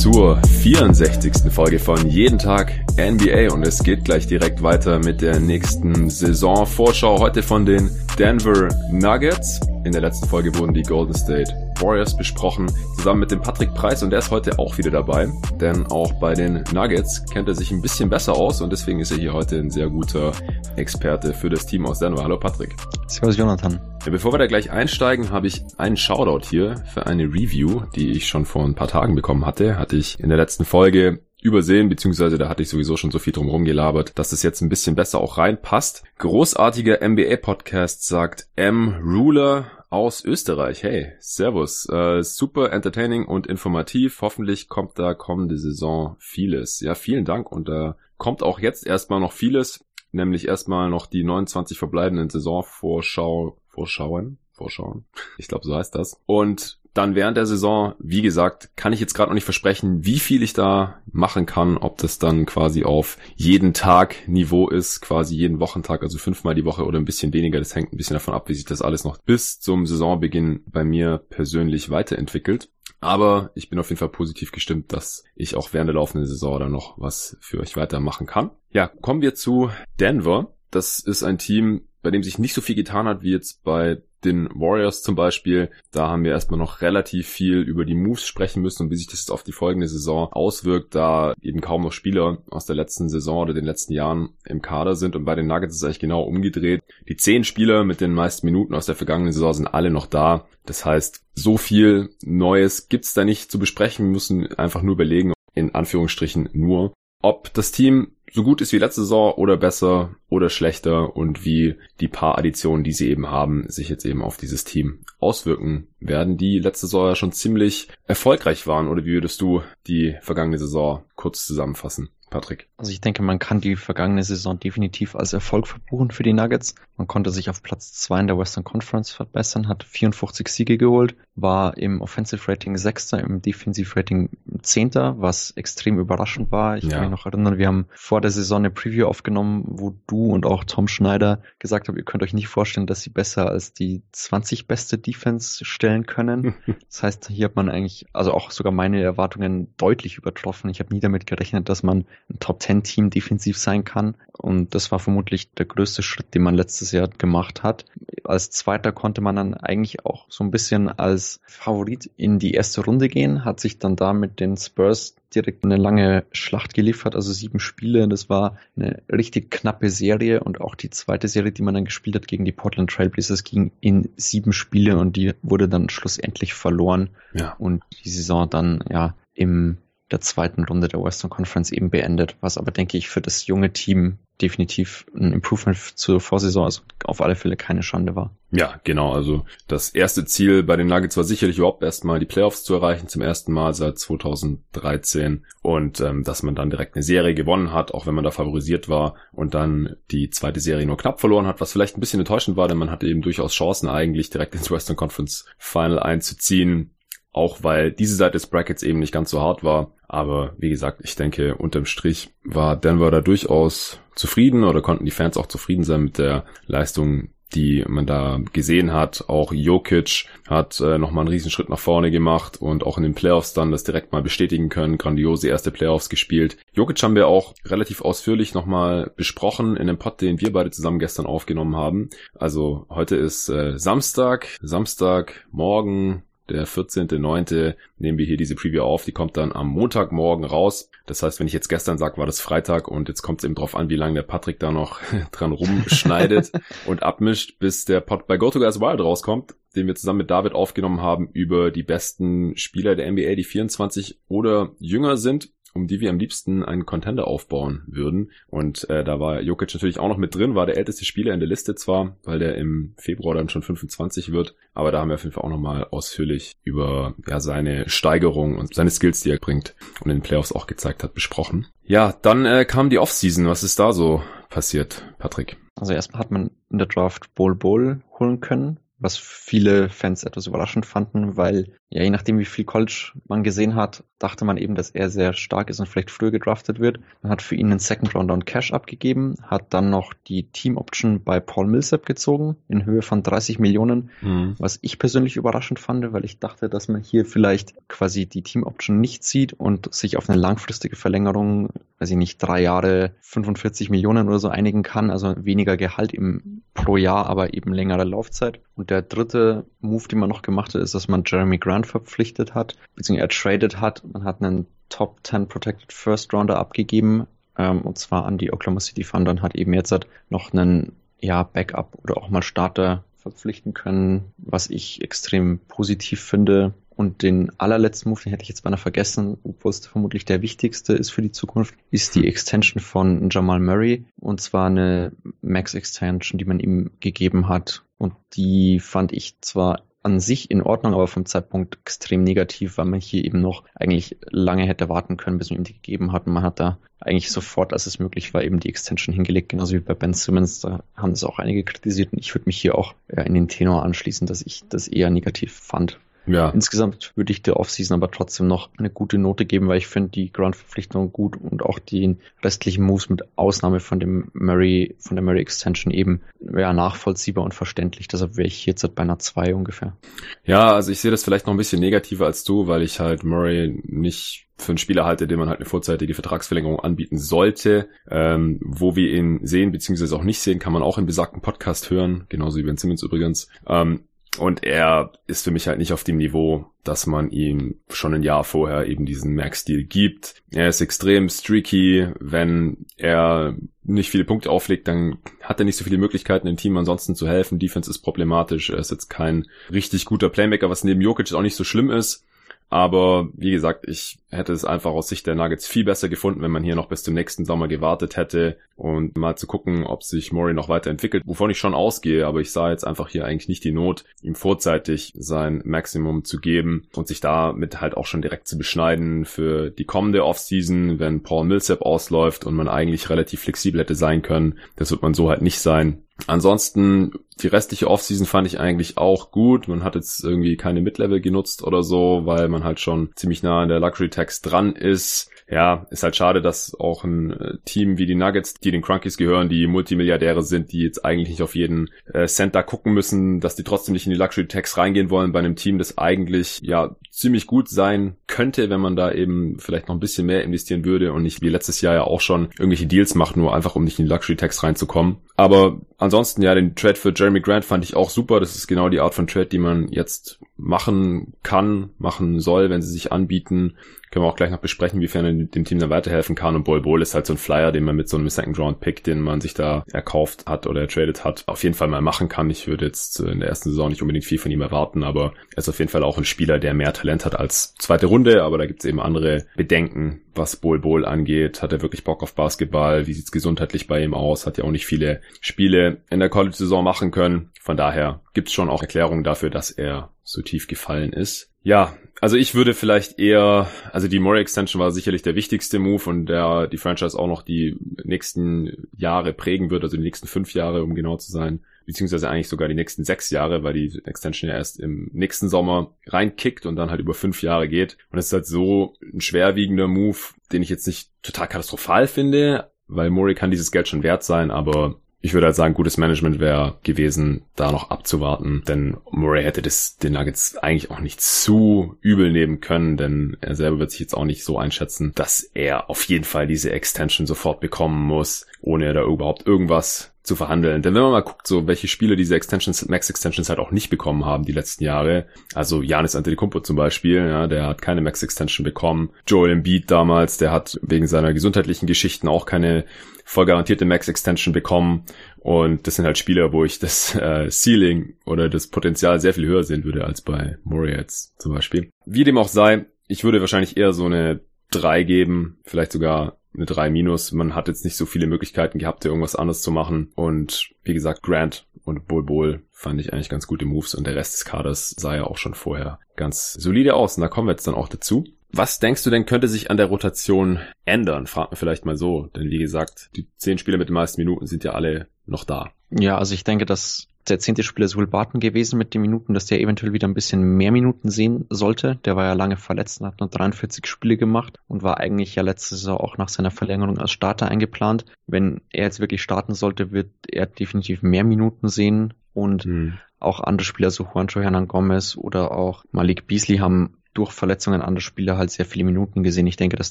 Zur 64. Folge von Jeden Tag NBA und es geht gleich direkt weiter mit der nächsten Saisonvorschau. Heute von den Denver Nuggets. In der letzten Folge wurden die Golden State Warriors besprochen, zusammen mit dem Patrick Preis und der ist heute auch wieder dabei, denn auch bei den Nuggets kennt er sich ein bisschen besser aus und deswegen ist er hier heute ein sehr guter Experte für das Team aus Denver. Hallo Patrick. Servus Jonathan. Bevor wir da gleich einsteigen, habe ich einen Shoutout hier für eine Review, die ich schon vor ein paar Tagen bekommen hatte. Hatte ich in der letzten Folge übersehen, beziehungsweise da hatte ich sowieso schon so viel drum rumgelabert, dass es jetzt ein bisschen besser auch reinpasst. Großartiger NBA-Podcast sagt M. Ruler aus Österreich. Hey, Servus. Äh, super entertaining und informativ. Hoffentlich kommt da kommende Saison vieles. Ja, vielen Dank und da kommt auch jetzt erstmal noch vieles, nämlich erstmal noch die 29 verbleibenden Saisonvorschau, Vorschauen, Vorschauen. Ich glaube, so heißt das. Und dann während der Saison, wie gesagt, kann ich jetzt gerade noch nicht versprechen, wie viel ich da machen kann, ob das dann quasi auf jeden Tag Niveau ist, quasi jeden Wochentag, also fünfmal die Woche oder ein bisschen weniger. Das hängt ein bisschen davon ab, wie sich das alles noch bis zum Saisonbeginn bei mir persönlich weiterentwickelt. Aber ich bin auf jeden Fall positiv gestimmt, dass ich auch während der laufenden Saison dann noch was für euch weitermachen kann. Ja, kommen wir zu Denver. Das ist ein Team, bei dem sich nicht so viel getan hat wie jetzt bei den Warriors zum Beispiel. Da haben wir erstmal noch relativ viel über die Moves sprechen müssen und wie sich das jetzt auf die folgende Saison auswirkt, da eben kaum noch Spieler aus der letzten Saison oder den letzten Jahren im Kader sind. Und bei den Nuggets ist es eigentlich genau umgedreht. Die zehn Spieler mit den meisten Minuten aus der vergangenen Saison sind alle noch da. Das heißt, so viel Neues gibt's da nicht zu besprechen. Wir müssen einfach nur überlegen, in Anführungsstrichen nur, ob das Team so gut ist wie letzte Saison oder besser oder schlechter und wie die paar Additionen, die sie eben haben, sich jetzt eben auf dieses Team auswirken werden, die letzte Saison ja schon ziemlich erfolgreich waren. Oder wie würdest du die vergangene Saison kurz zusammenfassen? Patrick? Also ich denke, man kann die vergangene Saison definitiv als Erfolg verbuchen für die Nuggets. Man konnte sich auf Platz zwei in der Western Conference verbessern, hat 54 Siege geholt, war im Offensive Rating Sechster, im Defensive Rating Zehnter, was extrem überraschend war. Ich ja. kann mich noch erinnern, wir haben vor der Saison eine Preview aufgenommen, wo du und auch Tom Schneider gesagt habt, ihr könnt euch nicht vorstellen, dass sie besser als die 20 beste Defense stellen können. das heißt, hier hat man eigentlich, also auch sogar meine Erwartungen deutlich übertroffen. Ich habe nie damit gerechnet, dass man ein Top-10-Team defensiv sein kann. Und das war vermutlich der größte Schritt, den man letztes Jahr gemacht hat. Als Zweiter konnte man dann eigentlich auch so ein bisschen als Favorit in die erste Runde gehen, hat sich dann da mit den Spurs direkt eine lange Schlacht geliefert, also sieben Spiele. Das war eine richtig knappe Serie und auch die zweite Serie, die man dann gespielt hat gegen die Portland Trailblazers, ging in sieben Spiele und die wurde dann schlussendlich verloren. Ja. Und die Saison dann ja im der zweiten Runde der Western Conference eben beendet, was aber, denke ich, für das junge Team definitiv ein Improvement zur Vorsaison, also auf alle Fälle keine Schande war. Ja, genau. Also das erste Ziel bei den Nuggets war sicherlich überhaupt erstmal die Playoffs zu erreichen, zum ersten Mal seit 2013 und ähm, dass man dann direkt eine Serie gewonnen hat, auch wenn man da favorisiert war und dann die zweite Serie nur knapp verloren hat, was vielleicht ein bisschen enttäuschend war, denn man hatte eben durchaus Chancen eigentlich direkt ins Western Conference Final einzuziehen auch weil diese Seite des Brackets eben nicht ganz so hart war. Aber wie gesagt, ich denke, unterm Strich war Denver da durchaus zufrieden oder konnten die Fans auch zufrieden sein mit der Leistung, die man da gesehen hat. Auch Jokic hat äh, nochmal einen Riesenschritt nach vorne gemacht und auch in den Playoffs dann das direkt mal bestätigen können. Grandiose erste Playoffs gespielt. Jokic haben wir auch relativ ausführlich nochmal besprochen in dem Pod, den wir beide zusammen gestern aufgenommen haben. Also heute ist äh, Samstag, Samstag, morgen, der 14.9. nehmen wir hier diese Preview auf. Die kommt dann am Montagmorgen raus. Das heißt, wenn ich jetzt gestern sage, war das Freitag und jetzt kommt es eben drauf an, wie lange der Patrick da noch dran rumschneidet und abmischt, bis der Pod bei GoToGuys Wild rauskommt, den wir zusammen mit David aufgenommen haben über die besten Spieler der NBA, die 24 oder jünger sind um die wir am liebsten einen Contender aufbauen würden. Und äh, da war Jokic natürlich auch noch mit drin, war der älteste Spieler in der Liste zwar, weil der im Februar dann schon 25 wird, aber da haben wir auf jeden Fall auch nochmal ausführlich über ja, seine Steigerung und seine Skills, die er bringt und in den Playoffs auch gezeigt hat, besprochen. Ja, dann äh, kam die Offseason. Was ist da so passiert, Patrick? Also erstmal hat man in der Draft Bol Bol holen können, was viele Fans etwas überraschend fanden, weil ja, je nachdem, wie viel College man gesehen hat, dachte man eben, dass er sehr stark ist und vielleicht früher gedraftet wird. Man hat für ihn einen Second Rounder und Cash abgegeben, hat dann noch die Team Option bei Paul Millsap gezogen in Höhe von 30 Millionen, mhm. was ich persönlich überraschend fand, weil ich dachte, dass man hier vielleicht quasi die Team Option nicht sieht und sich auf eine langfristige Verlängerung, weiß ich nicht, drei Jahre 45 Millionen oder so einigen kann, also weniger Gehalt im, pro Jahr, aber eben längere Laufzeit. Und der dritte Move, den man noch gemacht hat, ist, dass man Jeremy Grant verpflichtet hat, beziehungsweise er traded hat. Man hat einen Top 10 Protected First Rounder abgegeben, ähm, und zwar an die Oklahoma City Thunder und hat eben jetzt halt noch einen ja, Backup oder auch mal Starter verpflichten können, was ich extrem positiv finde. Und den allerletzten Move, den hätte ich jetzt beinahe vergessen, obwohl es vermutlich der wichtigste ist für die Zukunft, ist die Extension von Jamal Murray. Und zwar eine Max Extension, die man ihm gegeben hat. Und die fand ich zwar an sich in Ordnung, aber vom Zeitpunkt extrem negativ, weil man hier eben noch eigentlich lange hätte warten können, bis man ihm die gegeben hat. Und man hat da eigentlich sofort, als es möglich war, eben die Extension hingelegt, genauso wie bei Ben Simmons. Da haben es auch einige kritisiert und ich würde mich hier auch in den Tenor anschließen, dass ich das eher negativ fand. Ja. Insgesamt würde ich der Offseason aber trotzdem noch eine gute Note geben, weil ich finde die Grant-Verpflichtung gut und auch die restlichen Moves mit Ausnahme von dem Murray, von der Murray Extension eben ja, nachvollziehbar und verständlich. Deshalb wäre ich jetzt bei einer 2 ungefähr. Ja, also ich sehe das vielleicht noch ein bisschen negativer als du, weil ich halt Murray nicht für einen Spieler halte, dem man halt eine vorzeitige Vertragsverlängerung anbieten sollte. Ähm, wo wir ihn sehen, beziehungsweise auch nicht sehen, kann man auch im besagten Podcast hören, genauso wie Ben Simmons übrigens. Ähm, und er ist für mich halt nicht auf dem Niveau, dass man ihm schon ein Jahr vorher eben diesen Max-Deal gibt. Er ist extrem streaky. Wenn er nicht viele Punkte auflegt, dann hat er nicht so viele Möglichkeiten, dem Team ansonsten zu helfen. Defense ist problematisch. Er ist jetzt kein richtig guter Playmaker, was neben Jokic auch nicht so schlimm ist. Aber wie gesagt, ich hätte es einfach aus Sicht der Nuggets viel besser gefunden, wenn man hier noch bis zum nächsten Sommer gewartet hätte und mal zu gucken, ob sich Murray noch weiterentwickelt, wovon ich schon ausgehe, aber ich sah jetzt einfach hier eigentlich nicht die Not, ihm vorzeitig sein Maximum zu geben und sich damit halt auch schon direkt zu beschneiden für die kommende Offseason, wenn Paul Millsap ausläuft und man eigentlich relativ flexibel hätte sein können. Das wird man so halt nicht sein. Ansonsten, die restliche Offseason fand ich eigentlich auch gut. Man hat jetzt irgendwie keine Midlevel genutzt oder so, weil man halt schon ziemlich nah an der Luxury Tax dran ist. Ja, ist halt schade, dass auch ein äh, Team wie die Nuggets, die den Crunkies gehören, die Multimilliardäre sind, die jetzt eigentlich nicht auf jeden äh, Cent da gucken müssen, dass die trotzdem nicht in die Luxury Tax reingehen wollen bei einem Team, das eigentlich ja ziemlich gut sein könnte, wenn man da eben vielleicht noch ein bisschen mehr investieren würde und nicht wie letztes Jahr ja auch schon irgendwelche Deals macht, nur einfach um nicht in die Luxury Tax reinzukommen. Aber ansonsten ja, den Trade für Jeremy Grant fand ich auch super. Das ist genau die Art von Trade, die man jetzt machen kann, machen soll, wenn sie sich anbieten. Können wir auch gleich noch besprechen, wiefern er dem Team dann weiterhelfen kann. Und Bol Bol ist halt so ein Flyer, den man mit so einem Second Round Pick, den man sich da erkauft hat oder ertradet hat, auf jeden Fall mal machen kann. Ich würde jetzt in der ersten Saison nicht unbedingt viel von ihm erwarten, aber er ist auf jeden Fall auch ein Spieler, der mehr Talent hat als zweite Runde. Aber da gibt es eben andere Bedenken, was Bol Bol angeht. Hat er wirklich Bock auf Basketball? Wie sieht's gesundheitlich bei ihm aus? Hat ja auch nicht viele Spiele in der College-Saison machen können. Von daher gibt's schon auch Erklärungen dafür, dass er so tief gefallen ist. Ja, also ich würde vielleicht eher, also die Murray Extension war sicherlich der wichtigste Move und der die Franchise auch noch die nächsten Jahre prägen wird, also die nächsten fünf Jahre, um genau zu sein, beziehungsweise eigentlich sogar die nächsten sechs Jahre, weil die Extension ja erst im nächsten Sommer reinkickt und dann halt über fünf Jahre geht. Und es ist halt so ein schwerwiegender Move, den ich jetzt nicht total katastrophal finde, weil Murray kann dieses Geld schon wert sein, aber ich würde halt sagen, gutes Management wäre gewesen, da noch abzuwarten, denn Murray hätte das den Nuggets eigentlich auch nicht zu übel nehmen können, denn er selber wird sich jetzt auch nicht so einschätzen, dass er auf jeden Fall diese Extension sofort bekommen muss, ohne da überhaupt irgendwas zu verhandeln. Denn wenn man mal guckt, so welche Spiele diese Extensions, Max Extensions halt auch nicht bekommen haben die letzten Jahre, also Janis Antetokounmpo zum Beispiel, ja, der hat keine Max Extension bekommen. Joel Embiid damals, der hat wegen seiner gesundheitlichen Geschichten auch keine voll garantierte Max Extension bekommen. Und das sind halt Spieler, wo ich das äh, Ceiling oder das Potenzial sehr viel höher sehen würde als bei Murray zum Beispiel. Wie dem auch sei, ich würde wahrscheinlich eher so eine 3 geben, vielleicht sogar eine 3 minus. Man hat jetzt nicht so viele Möglichkeiten gehabt, irgendwas anderes zu machen. Und wie gesagt, Grant und Bull Bull fand ich eigentlich ganz gute Moves und der Rest des Kaders sah ja auch schon vorher ganz solide aus. Und da kommen wir jetzt dann auch dazu. Was denkst du denn, könnte sich an der Rotation ändern? Frag mir vielleicht mal so. Denn wie gesagt, die zehn Spieler mit den meisten Minuten sind ja alle noch da. Ja, also ich denke, dass der zehnte Spieler ist Will Barton gewesen mit den Minuten, dass der eventuell wieder ein bisschen mehr Minuten sehen sollte. Der war ja lange verletzt und hat nur 43 Spiele gemacht und war eigentlich ja letzte Saison auch nach seiner Verlängerung als Starter eingeplant. Wenn er jetzt wirklich starten sollte, wird er definitiv mehr Minuten sehen und mhm. auch andere Spieler, so Juancho Hernan Gomez oder auch Malik Beasley haben durch Verletzungen anderer Spieler halt sehr viele Minuten gesehen. Ich denke, dass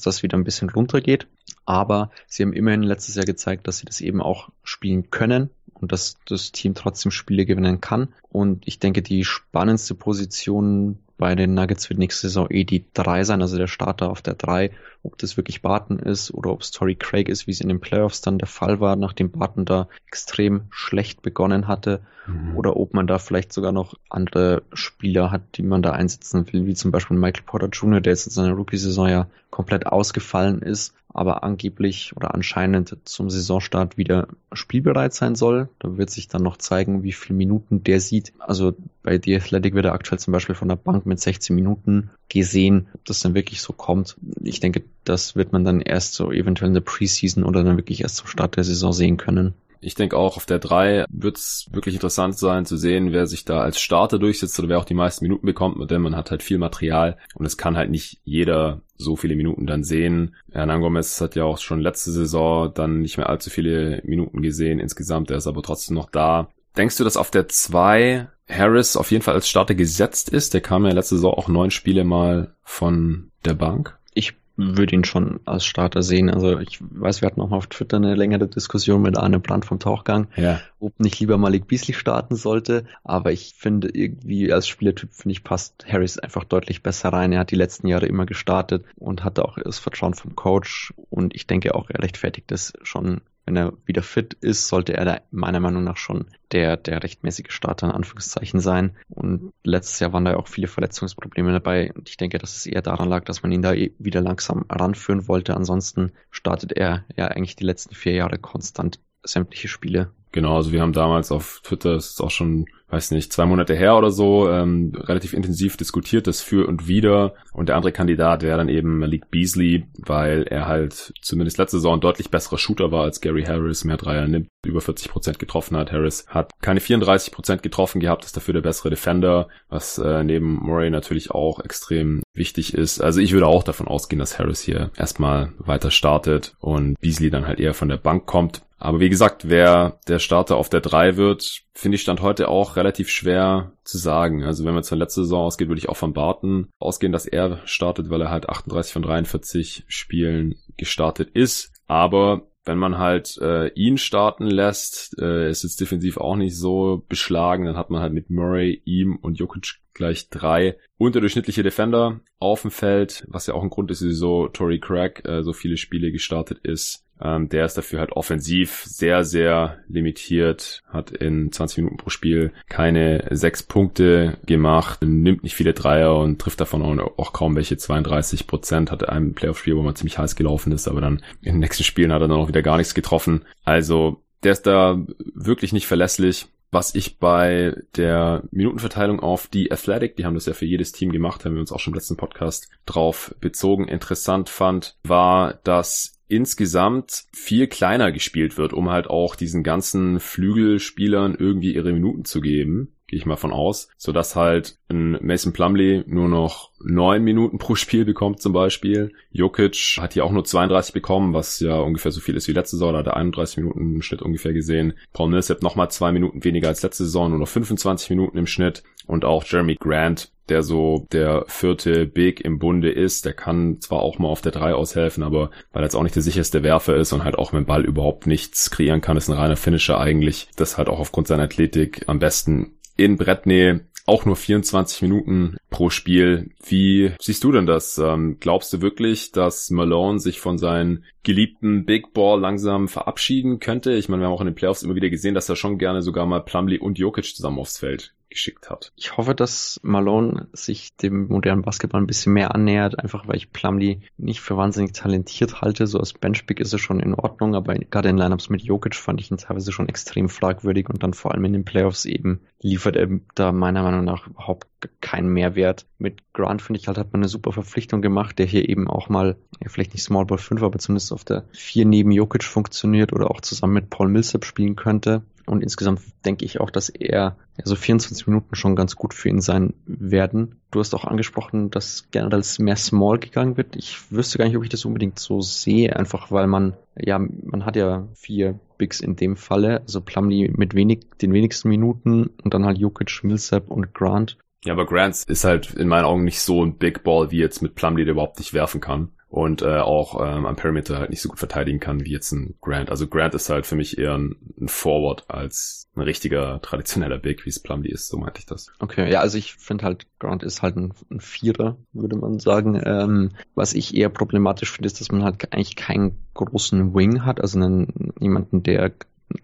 das wieder ein bisschen runtergeht. Aber sie haben immerhin letztes Jahr gezeigt, dass sie das eben auch spielen können und dass das Team trotzdem Spiele gewinnen kann. Und ich denke, die spannendste Position bei den Nuggets wird nächste Saison eh die 3 sein, also der Starter auf der 3. Ob das wirklich Barton ist oder ob es Tory Craig ist, wie es in den Playoffs dann der Fall war, nachdem Barton da extrem schlecht begonnen hatte. Mhm. Oder ob man da vielleicht sogar noch andere Spieler hat, die man da einsetzen will, wie zum Beispiel Michael Porter Jr., der jetzt in seiner Rookie-Saison ja komplett ausgefallen ist aber angeblich oder anscheinend zum Saisonstart wieder spielbereit sein soll. Da wird sich dann noch zeigen, wie viele Minuten der sieht. Also bei The Athletic wird er aktuell zum Beispiel von der Bank mit 16 Minuten gesehen, ob das dann wirklich so kommt. Ich denke, das wird man dann erst so eventuell in der Preseason oder dann wirklich erst zum Start der Saison sehen können. Ich denke auch, auf der 3 wird es wirklich interessant sein zu sehen, wer sich da als Starter durchsetzt oder wer auch die meisten Minuten bekommt, denn man hat halt viel Material und es kann halt nicht jeder so viele Minuten dann sehen. Hernan Gomez hat ja auch schon letzte Saison dann nicht mehr allzu viele Minuten gesehen insgesamt, er ist aber trotzdem noch da. Denkst du, dass auf der 2 Harris auf jeden Fall als Starter gesetzt ist? Der kam ja letzte Saison auch neun Spiele mal von der Bank. Würde ihn schon als Starter sehen. Also ich weiß, wir hatten auch mal auf Twitter eine längere Diskussion mit Arne Brandt vom Tauchgang, ja. ob nicht lieber Malik Beasley starten sollte. Aber ich finde irgendwie als Spielertyp, finde ich, passt Harris einfach deutlich besser rein. Er hat die letzten Jahre immer gestartet und hatte auch das Vertrauen vom Coach. Und ich denke auch, er rechtfertigt das schon wenn er wieder fit ist, sollte er da meiner Meinung nach schon der, der rechtmäßige Starter in Anführungszeichen sein. Und letztes Jahr waren da ja auch viele Verletzungsprobleme dabei. Und ich denke, dass es eher daran lag, dass man ihn da eh wieder langsam ranführen wollte. Ansonsten startet er ja eigentlich die letzten vier Jahre konstant sämtliche Spiele. Genau, also wir haben damals auf Twitter, das ist auch schon weiß nicht, zwei Monate her oder so, ähm, relativ intensiv diskutiert, das für und wider. Und der andere Kandidat wäre dann eben Malik Beasley, weil er halt zumindest letzte Saison deutlich besserer Shooter war als Gary Harris, mehr Dreier nimmt, über 40 Prozent getroffen hat. Harris hat keine 34 Prozent getroffen gehabt, ist dafür der bessere Defender, was äh, neben Murray natürlich auch extrem wichtig ist. Also ich würde auch davon ausgehen, dass Harris hier erstmal weiter startet und Beasley dann halt eher von der Bank kommt. Aber wie gesagt, wer der Starter auf der 3 wird, finde ich Stand heute auch relativ schwer zu sagen. Also wenn man zur letzten Saison ausgeht, würde ich auch von Barton ausgehen, dass er startet, weil er halt 38 von 43 Spielen gestartet ist. Aber wenn man halt äh, ihn starten lässt, äh, ist jetzt defensiv auch nicht so beschlagen, dann hat man halt mit Murray, ihm und Jokic gleich drei unterdurchschnittliche Defender auf dem Feld, was ja auch ein Grund ist, wieso Tory Craig äh, so viele Spiele gestartet ist. Ähm, der ist dafür halt offensiv sehr, sehr limitiert, hat in 20 Minuten pro Spiel keine sechs Punkte gemacht, nimmt nicht viele Dreier und trifft davon auch, auch kaum welche 32 Prozent. Hatte ein Playoff-Spiel, wo man ziemlich heiß gelaufen ist, aber dann in den nächsten Spielen hat er dann auch wieder gar nichts getroffen. Also der ist da wirklich nicht verlässlich. Was ich bei der Minutenverteilung auf die Athletic, die haben das ja für jedes Team gemacht, haben wir uns auch schon im letzten Podcast drauf bezogen, interessant fand, war, dass insgesamt viel kleiner gespielt wird, um halt auch diesen ganzen Flügelspielern irgendwie ihre Minuten zu geben gehe ich mal von aus, so dass halt ein Mason Plumley nur noch neun Minuten pro Spiel bekommt zum Beispiel. Jokic hat hier auch nur 32 bekommen, was ja ungefähr so viel ist wie letzte Saison, da hat er 31 Minuten im Schnitt ungefähr gesehen. Paul Millsap nochmal zwei Minuten weniger als letzte Saison, nur noch 25 Minuten im Schnitt. Und auch Jeremy Grant, der so der vierte Big im Bunde ist, der kann zwar auch mal auf der 3 aushelfen, aber weil er jetzt auch nicht der sicherste Werfer ist und halt auch mit dem Ball überhaupt nichts kreieren kann, ist ein reiner Finisher eigentlich. Das halt auch aufgrund seiner Athletik am besten in Brettnähe auch nur 24 Minuten pro Spiel. Wie siehst du denn das? Ähm, glaubst du wirklich, dass Malone sich von seinen geliebten Big Ball langsam verabschieden könnte? Ich meine, wir haben auch in den Playoffs immer wieder gesehen, dass er schon gerne sogar mal Plumlee und Jokic zusammen aufs Feld geschickt hat. Ich hoffe, dass Malone sich dem modernen Basketball ein bisschen mehr annähert, einfach weil ich Plumlee nicht für wahnsinnig talentiert halte. So als Benchpick ist er schon in Ordnung, aber gerade in Lineups mit Jokic fand ich ihn teilweise schon extrem fragwürdig und dann vor allem in den Playoffs eben liefert er da meiner Meinung nach überhaupt keinen Mehrwert. Mit Grant finde ich halt, hat man eine super Verpflichtung gemacht, der hier eben auch mal, ja, vielleicht nicht Small Ball 5, aber zumindest auf der 4 neben Jokic funktioniert oder auch zusammen mit Paul Millsap spielen könnte. Und insgesamt denke ich auch, dass er also 24 Minuten schon ganz gut für ihn sein werden. Du hast auch angesprochen, dass generell mehr Small gegangen wird. Ich wüsste gar nicht, ob ich das unbedingt so sehe, einfach weil man, ja, man hat ja vier Bigs in dem Falle, also Plumlee mit wenig, den wenigsten Minuten und dann halt Jokic, Millsap und Grant. Ja, aber Grant ist halt in meinen Augen nicht so ein Big Ball wie jetzt mit Plumlee, der überhaupt nicht werfen kann und äh, auch ähm, am Perimeter halt nicht so gut verteidigen kann wie jetzt ein Grant. Also Grant ist halt für mich eher ein, ein Forward als ein richtiger traditioneller Big, wie es Plumlee ist, so meinte ich das. Okay, ja, also ich finde halt, Grant ist halt ein, ein Vierer, würde man sagen. Ähm, was ich eher problematisch finde, ist, dass man halt eigentlich keinen großen Wing hat, also einen, jemanden, der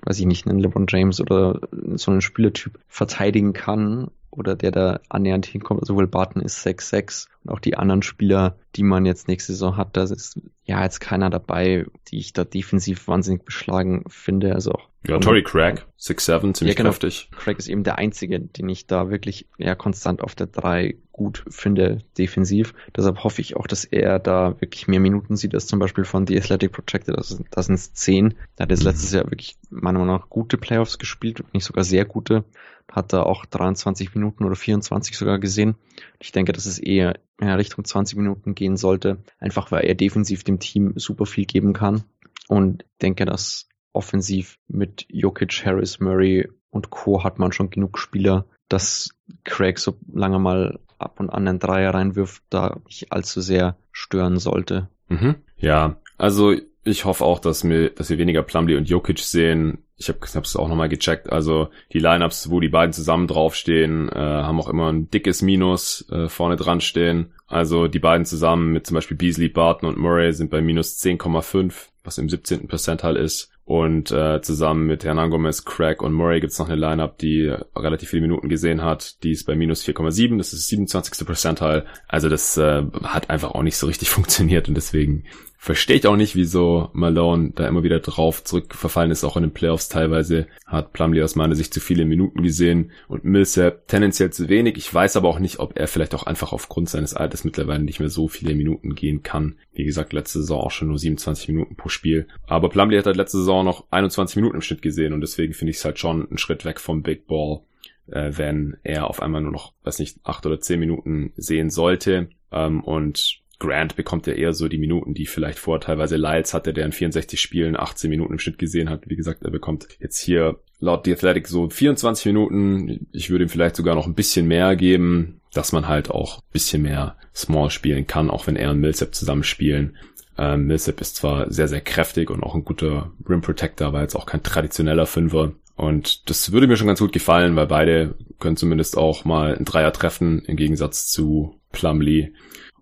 weiß ich nicht, einen LeBron James oder so einen Spielertyp verteidigen kann oder der da annähernd hinkommt. Also Will Barton ist 6-6 und auch die anderen Spieler, die man jetzt nächste Saison hat, da ist ja jetzt keiner dabei, die ich da defensiv wahnsinnig beschlagen finde. Also auch ja, Tory Craig, 6'7, ziemlich ja, genau. kräftig. Craig ist eben der Einzige, den ich da wirklich ja konstant auf der 3 gut finde, defensiv. Deshalb hoffe ich auch, dass er da wirklich mehr Minuten sieht, als zum Beispiel von The Athletic Projected. Das, das sind 10. Da hat er mhm. letztes Jahr wirklich meiner Meinung nach gute Playoffs gespielt, nicht sogar sehr gute. Hat er auch 23 Minuten oder 24 sogar gesehen. Ich denke, dass es eher ja, Richtung 20 Minuten gehen sollte, einfach weil er defensiv dem Team super viel geben kann. Und denke, dass offensiv mit Jokic, Harris, Murray und Co. hat man schon genug Spieler, dass Craig so lange mal ab und an einen Dreier reinwirft, da nicht allzu sehr stören sollte. Mhm. Ja, also ich hoffe auch, dass wir, dass wir weniger Plumlee und Jokic sehen. Ich habe es auch nochmal gecheckt. Also die Lineups, wo die beiden zusammen draufstehen, äh, haben auch immer ein dickes Minus äh, vorne dran stehen. Also die beiden zusammen mit zum Beispiel Beasley, Barton und Murray sind bei minus 10,5, was im 17. Percental ist. Und äh, zusammen mit Hernan Gomez, Craig und Murray gibt's noch eine Lineup, die relativ viele Minuten gesehen hat. Die ist bei minus 4,7, das ist das 27. Percentile. Also das äh, hat einfach auch nicht so richtig funktioniert und deswegen verstehe ich auch nicht, wieso Malone da immer wieder drauf zurückverfallen ist. Auch in den Playoffs teilweise hat Plumlee aus meiner Sicht zu viele Minuten gesehen und Millsap tendenziell zu wenig. Ich weiß aber auch nicht, ob er vielleicht auch einfach aufgrund seines Alters mittlerweile nicht mehr so viele Minuten gehen kann. Wie gesagt, letzte Saison auch schon nur 27 Minuten pro Spiel. Aber Plumlee hat halt letzte Saison noch 21 Minuten im Schnitt gesehen und deswegen finde ich es halt schon einen Schritt weg vom Big Ball, äh, wenn er auf einmal nur noch, weiß nicht, acht oder zehn Minuten sehen sollte. Ähm, und Grant bekommt ja eher so die Minuten, die vielleicht vor teilweise Lyles hatte, der in 64 Spielen 18 Minuten im Schnitt gesehen hat. Wie gesagt, er bekommt jetzt hier laut The Athletic so 24 Minuten. Ich würde ihm vielleicht sogar noch ein bisschen mehr geben, dass man halt auch ein bisschen mehr Small spielen kann, auch wenn er und Millsap zusammen spielen. Ähm, Millsap ist zwar sehr, sehr kräftig und auch ein guter Rim Protector, aber jetzt auch kein traditioneller Fünfer. Und das würde mir schon ganz gut gefallen, weil beide können zumindest auch mal ein Dreier treffen, im Gegensatz zu Plumlee.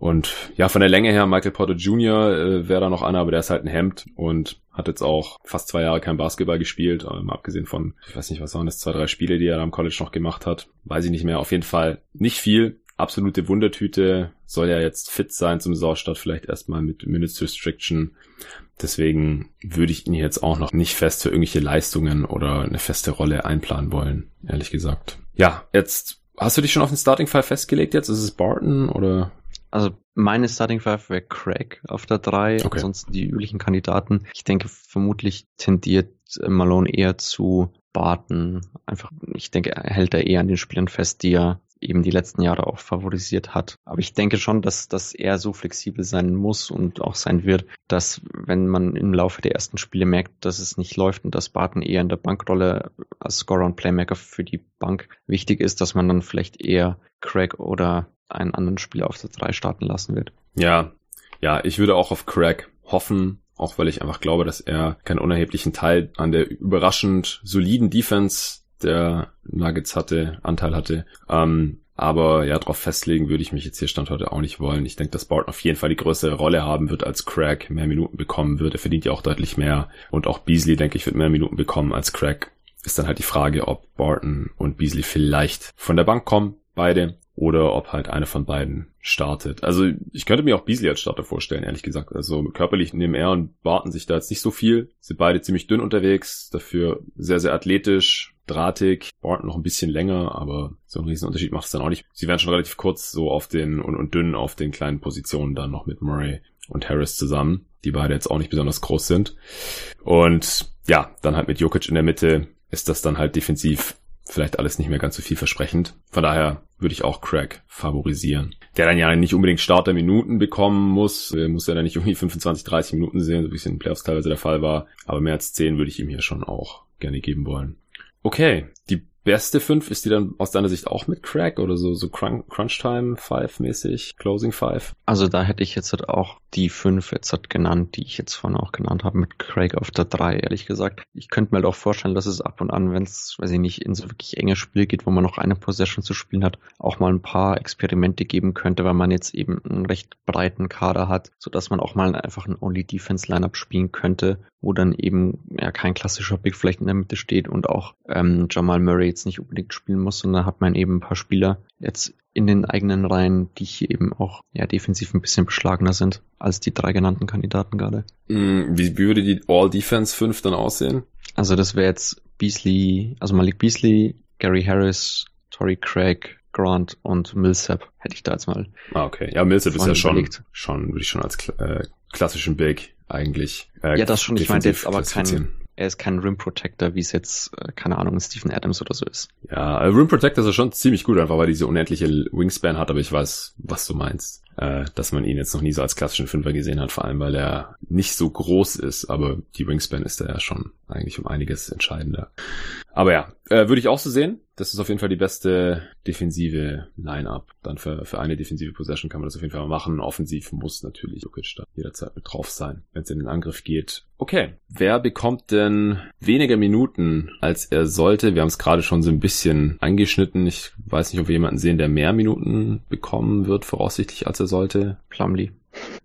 Und ja, von der Länge her, Michael Porter Jr. Äh, wäre da noch einer, aber der ist halt ein Hemd und hat jetzt auch fast zwei Jahre kein Basketball gespielt, ähm, abgesehen von, ich weiß nicht, was waren das, zwei, drei Spiele, die er da am College noch gemacht hat. Weiß ich nicht mehr. Auf jeden Fall nicht viel. Absolute Wundertüte. Soll ja jetzt fit sein zum Saisonstart, vielleicht erstmal mit Minutes Restriction. Deswegen würde ich ihn jetzt auch noch nicht fest für irgendwelche Leistungen oder eine feste Rolle einplanen wollen, ehrlich gesagt. Ja, jetzt Hast du dich schon auf den Starting Five festgelegt jetzt? Ist es Barton oder also meine Starting Five wäre Craig auf der 3, okay. ansonsten die üblichen Kandidaten. Ich denke, vermutlich tendiert Malone eher zu Barton. Einfach, ich denke, er hält da eher an den Spielern fest, die er eben die letzten Jahre auch favorisiert hat. Aber ich denke schon, dass, dass er so flexibel sein muss und auch sein wird, dass wenn man im Laufe der ersten Spiele merkt, dass es nicht läuft und dass Barton eher in der Bankrolle als Scorer und Playmaker für die Bank wichtig ist, dass man dann vielleicht eher Craig oder einen anderen Spieler auf der 3 starten lassen wird. Ja, ja, ich würde auch auf Craig hoffen, auch weil ich einfach glaube, dass er keinen unerheblichen Teil an der überraschend soliden Defense der Nuggets hatte, Anteil hatte. Ähm, aber ja, darauf festlegen würde ich mich jetzt hier Stand heute auch nicht wollen. Ich denke, dass Barton auf jeden Fall die größere Rolle haben wird als Craig, mehr Minuten bekommen wird. Er verdient ja auch deutlich mehr. Und auch Beasley, denke ich, wird mehr Minuten bekommen als Craig. Ist dann halt die Frage, ob Barton und Beasley vielleicht von der Bank kommen, beide oder ob halt einer von beiden startet. Also ich könnte mir auch Beasley als Starter vorstellen, ehrlich gesagt. Also körperlich nehmen er und warten sich da jetzt nicht so viel. Sind beide ziemlich dünn unterwegs, dafür sehr, sehr athletisch, drahtig. Barton noch ein bisschen länger, aber so einen riesen Unterschied macht es dann auch nicht. Sie werden schon relativ kurz so auf den und, und dünn auf den kleinen Positionen dann noch mit Murray und Harris zusammen, die beide jetzt auch nicht besonders groß sind. Und ja, dann halt mit Jokic in der Mitte ist das dann halt defensiv vielleicht alles nicht mehr ganz so vielversprechend. Von daher würde ich auch Craig favorisieren. Der dann ja nicht unbedingt Starterminuten bekommen muss, er muss ja dann nicht irgendwie 25, 30 Minuten sehen, so wie es in den Playoffs teilweise der Fall war. Aber mehr als 10 würde ich ihm hier schon auch gerne geben wollen. Okay, die beste 5 ist die dann aus deiner Sicht auch mit Crack oder so, so Crunch Time 5 mäßig, Closing 5? Also da hätte ich jetzt halt auch die 5 jetzt halt genannt, die ich jetzt vorhin auch genannt habe, mit Craig auf der 3, ehrlich gesagt. Ich könnte mir halt auch vorstellen, dass es ab und an, wenn es, weiß ich nicht, in so wirklich enge Spiele geht, wo man noch eine Possession zu spielen hat, auch mal ein paar Experimente geben könnte, weil man jetzt eben einen recht breiten Kader hat, sodass man auch mal einfach ein Only Defense Lineup spielen könnte, wo dann eben ja kein klassischer Big vielleicht in der Mitte steht und auch ähm, Jamal Murray jetzt nicht unbedingt spielen muss, sondern hat man eben ein paar Spieler jetzt in den eigenen Reihen, die hier eben auch ja defensiv ein bisschen beschlagener sind als die drei genannten Kandidaten gerade. Mm, wie, wie würde die All-Defense 5 dann aussehen? Also das wäre jetzt Beasley, also Malik Beasley, Gary Harris, Tory Craig, Grant und Millsap hätte ich da jetzt mal. Ah, okay. Ja, Millsap ist ja schon, schon, würde ich schon als äh, klassischen Big eigentlich. Äh, ja, das schon. Ich meinte jetzt aber kein, er ist kein Rim Protector, wie es jetzt, äh, keine Ahnung, Stephen Adams oder so ist. Ja, äh, Rim Protector ist schon ziemlich gut, einfach weil er diese unendliche Wingspan hat, aber ich weiß, was du meinst. Äh, dass man ihn jetzt noch nie so als klassischen Fünfer gesehen hat, vor allem weil er nicht so groß ist, aber die Wingspan ist da ja schon eigentlich um einiges entscheidender. Aber ja, äh, würde ich auch so sehen. Das ist auf jeden Fall die beste defensive Line-Up. Dann für, für eine defensive Possession kann man das auf jeden Fall machen. Offensiv muss natürlich Jokic da jederzeit mit drauf sein, wenn es in den Angriff geht. Okay, wer bekommt denn weniger Minuten, als er sollte? Wir haben es gerade schon so ein bisschen angeschnitten. Ich weiß nicht, ob wir jemanden sehen, der mehr Minuten bekommen wird, voraussichtlich, als er sollte. Plumlee.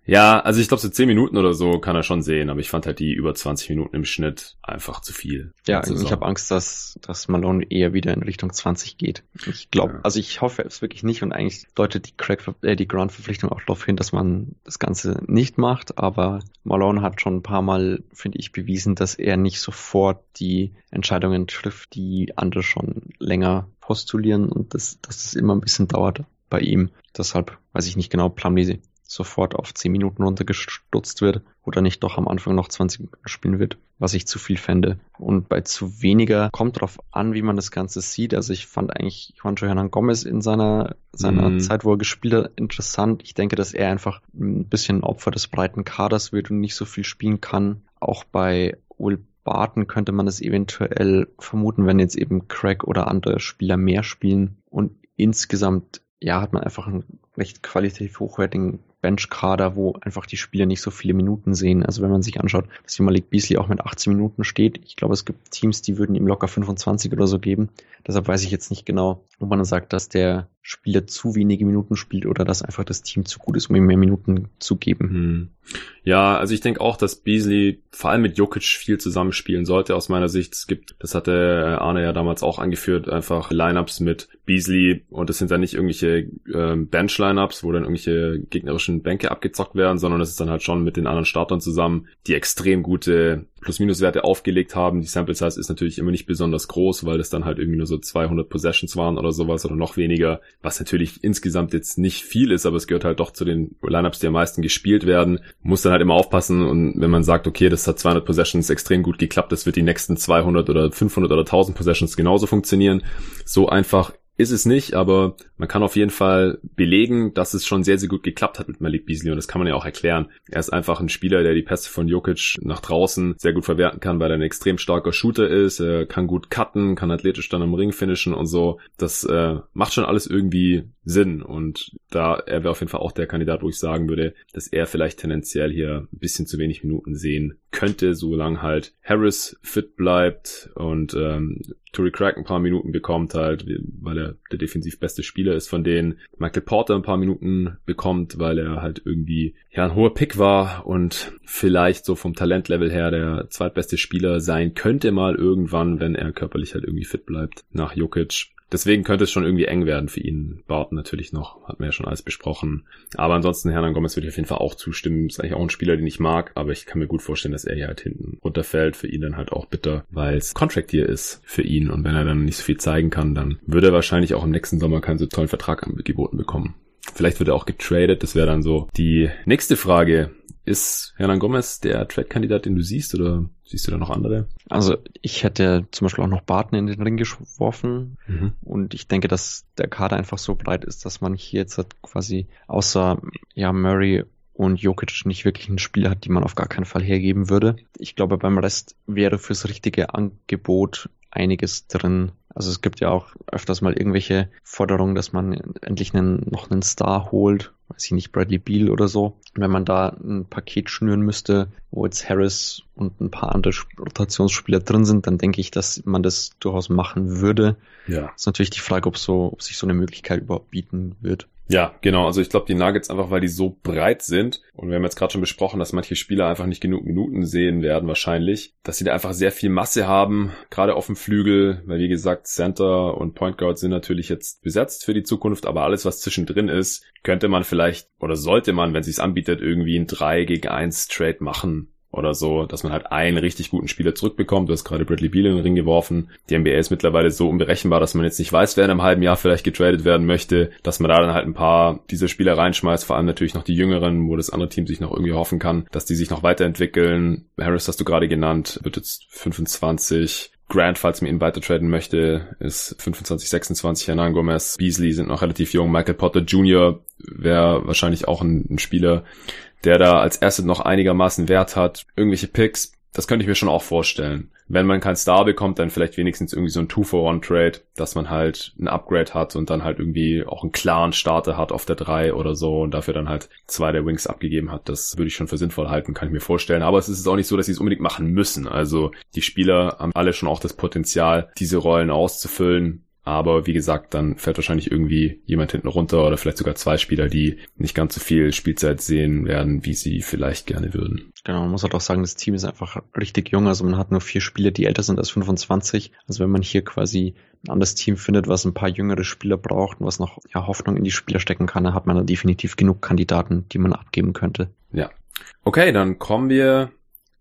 Ja, also ich glaube, so 10 Minuten oder so kann er schon sehen, aber ich fand halt die über 20 Minuten im Schnitt einfach zu viel. Ja, ich habe Angst, dass, dass Malone eher wieder in Richtung 20 geht. Ich glaube, ja. also ich hoffe es wirklich nicht und eigentlich deutet die Craig, äh, die Grant-Verpflichtung auch darauf hin, dass man das Ganze nicht macht, aber Malone hat schon ein paar Mal, finde ich, bewiesen, dass er nicht sofort die Entscheidungen trifft, die andere schon länger postulieren und dass, dass das immer ein bisschen dauert bei ihm. Deshalb weiß ich nicht genau, Plumlee sofort auf 10 Minuten runtergestutzt wird oder nicht doch am Anfang noch 20 Minuten spielen wird, was ich zu viel fände. Und bei zu weniger kommt darauf an, wie man das Ganze sieht. Also ich fand eigentlich Juancho Hernan Gomez in seiner, seiner mm. Zeit, wo er gespielt hat, interessant. Ich denke, dass er einfach ein bisschen Opfer des breiten Kaders wird und nicht so viel spielen kann. Auch bei Will Barton könnte man es eventuell vermuten, wenn jetzt eben Craig oder andere Spieler mehr spielen. Und insgesamt, ja, hat man einfach einen recht qualitativ hochwertigen Benchkader, wo einfach die Spieler nicht so viele Minuten sehen. Also wenn man sich anschaut, dass Malik Beasley auch mit 18 Minuten steht, ich glaube, es gibt Teams, die würden ihm locker 25 oder so geben. Deshalb weiß ich jetzt nicht genau, ob man dann sagt, dass der Spieler zu wenige Minuten spielt oder dass einfach das Team zu gut ist, um ihm mehr Minuten zu geben. Hm. Ja, also ich denke auch, dass Beasley vor allem mit Jokic viel zusammenspielen sollte aus meiner Sicht. Es gibt, das hatte Arne ja damals auch angeführt, einfach Lineups mit Beasley und das sind dann nicht irgendwelche ähm, Bench-Lineups, wo dann irgendwelche gegnerischen Bänke abgezockt werden, sondern das ist dann halt schon mit den anderen Startern zusammen, die extrem gute Plus-Minus-Werte aufgelegt haben. Die Sample Size ist natürlich immer nicht besonders groß, weil das dann halt irgendwie nur so 200 Possessions waren oder sowas oder noch weniger, was natürlich insgesamt jetzt nicht viel ist, aber es gehört halt doch zu den Lineups, die am meisten gespielt werden. Muss dann halt immer aufpassen und wenn man sagt, okay, das hat 200 Possessions extrem gut geklappt, das wird die nächsten 200 oder 500 oder 1000 Possessions genauso funktionieren. So einfach ist es nicht, aber man kann auf jeden Fall belegen, dass es schon sehr, sehr gut geklappt hat mit Malik Beasley und das kann man ja auch erklären. Er ist einfach ein Spieler, der die Pässe von Jokic nach draußen sehr gut verwerten kann, weil er ein extrem starker Shooter ist, er kann gut cutten, kann athletisch dann im Ring finishen und so. Das äh, macht schon alles irgendwie Sinn und da er wäre auf jeden Fall auch der Kandidat, wo ich sagen würde, dass er vielleicht tendenziell hier ein bisschen zu wenig Minuten sehen könnte, solange halt Harris fit bleibt und ähm, Tory Craig ein paar Minuten bekommt halt, weil er der defensiv beste Spieler ist von denen. Michael Porter ein paar Minuten bekommt, weil er halt irgendwie ja ein hoher Pick war und vielleicht so vom Talentlevel her der zweitbeste Spieler sein könnte mal irgendwann, wenn er körperlich halt irgendwie fit bleibt nach Jokic. Deswegen könnte es schon irgendwie eng werden für ihn. Barton natürlich noch, hat man ja schon alles besprochen. Aber ansonsten Hernan Gomez würde ich auf jeden Fall auch zustimmen. Ist eigentlich auch ein Spieler, den ich mag, aber ich kann mir gut vorstellen, dass er hier halt hinten runterfällt. Für ihn dann halt auch bitter, weil es Contract hier ist für ihn. Und wenn er dann nicht so viel zeigen kann, dann würde er wahrscheinlich auch im nächsten Sommer keinen so tollen Vertrag angeboten bekommen. Vielleicht wird er auch getradet. Das wäre dann so die nächste Frage. Ist Hernan Gomez der Trade-Kandidat, den du siehst, oder siehst du da noch andere? Also ich hätte zum Beispiel auch noch Barton in den Ring geworfen mhm. und ich denke, dass der Kader einfach so breit ist, dass man hier jetzt halt quasi außer ja Murray und Jokic nicht wirklich einen Spieler hat, die man auf gar keinen Fall hergeben würde. Ich glaube, beim Rest wäre fürs richtige Angebot einiges drin. Also es gibt ja auch öfters mal irgendwelche Forderungen, dass man endlich einen, noch einen Star holt, weiß ich nicht, Bradley Beal oder so. wenn man da ein Paket schnüren müsste, wo jetzt Harris und ein paar andere Rotationsspieler drin sind, dann denke ich, dass man das durchaus machen würde. Ja. ist natürlich die Frage, ob so, ob sich so eine Möglichkeit überhaupt bieten wird. Ja, genau. Also ich glaube, die Nuggets einfach, weil die so breit sind. Und wir haben jetzt gerade schon besprochen, dass manche Spieler einfach nicht genug Minuten sehen werden wahrscheinlich, dass sie da einfach sehr viel Masse haben, gerade auf dem Flügel, weil wie gesagt, Center und Point Guard sind natürlich jetzt besetzt für die Zukunft, aber alles, was zwischendrin ist, könnte man vielleicht oder sollte man, wenn es anbietet, irgendwie ein 3 gegen 1 Trade machen oder so, dass man halt einen richtig guten Spieler zurückbekommt. Du hast gerade Bradley Beal in den Ring geworfen. Die NBA ist mittlerweile so unberechenbar, dass man jetzt nicht weiß, wer in einem halben Jahr vielleicht getradet werden möchte, dass man da dann halt ein paar dieser Spieler reinschmeißt, vor allem natürlich noch die Jüngeren, wo das andere Team sich noch irgendwie hoffen kann, dass die sich noch weiterentwickeln. Harris hast du gerade genannt, wird jetzt 25. Grant, falls man ihn weiter traden möchte, ist 25, 26. Hernan Gomez, Beasley sind noch relativ jung. Michael Potter Jr. wäre wahrscheinlich auch ein, ein Spieler, der da als Asset noch einigermaßen Wert hat. Irgendwelche Picks, das könnte ich mir schon auch vorstellen. Wenn man keinen Star bekommt, dann vielleicht wenigstens irgendwie so ein Two-for-One-Trade, dass man halt ein Upgrade hat und dann halt irgendwie auch einen klaren Starter hat auf der 3 oder so und dafür dann halt zwei der Wings abgegeben hat. Das würde ich schon für sinnvoll halten, kann ich mir vorstellen. Aber es ist auch nicht so, dass sie es unbedingt machen müssen. Also die Spieler haben alle schon auch das Potenzial, diese Rollen auszufüllen. Aber wie gesagt, dann fällt wahrscheinlich irgendwie jemand hinten runter oder vielleicht sogar zwei Spieler, die nicht ganz so viel Spielzeit sehen werden, wie sie vielleicht gerne würden. Genau, man muss halt auch sagen, das Team ist einfach richtig jung. Also man hat nur vier Spieler, die älter sind als 25. Also wenn man hier quasi ein anderes Team findet, was ein paar jüngere Spieler braucht und was noch ja, Hoffnung in die Spieler stecken kann, dann hat man da definitiv genug Kandidaten, die man abgeben könnte. Ja. Okay, dann kommen wir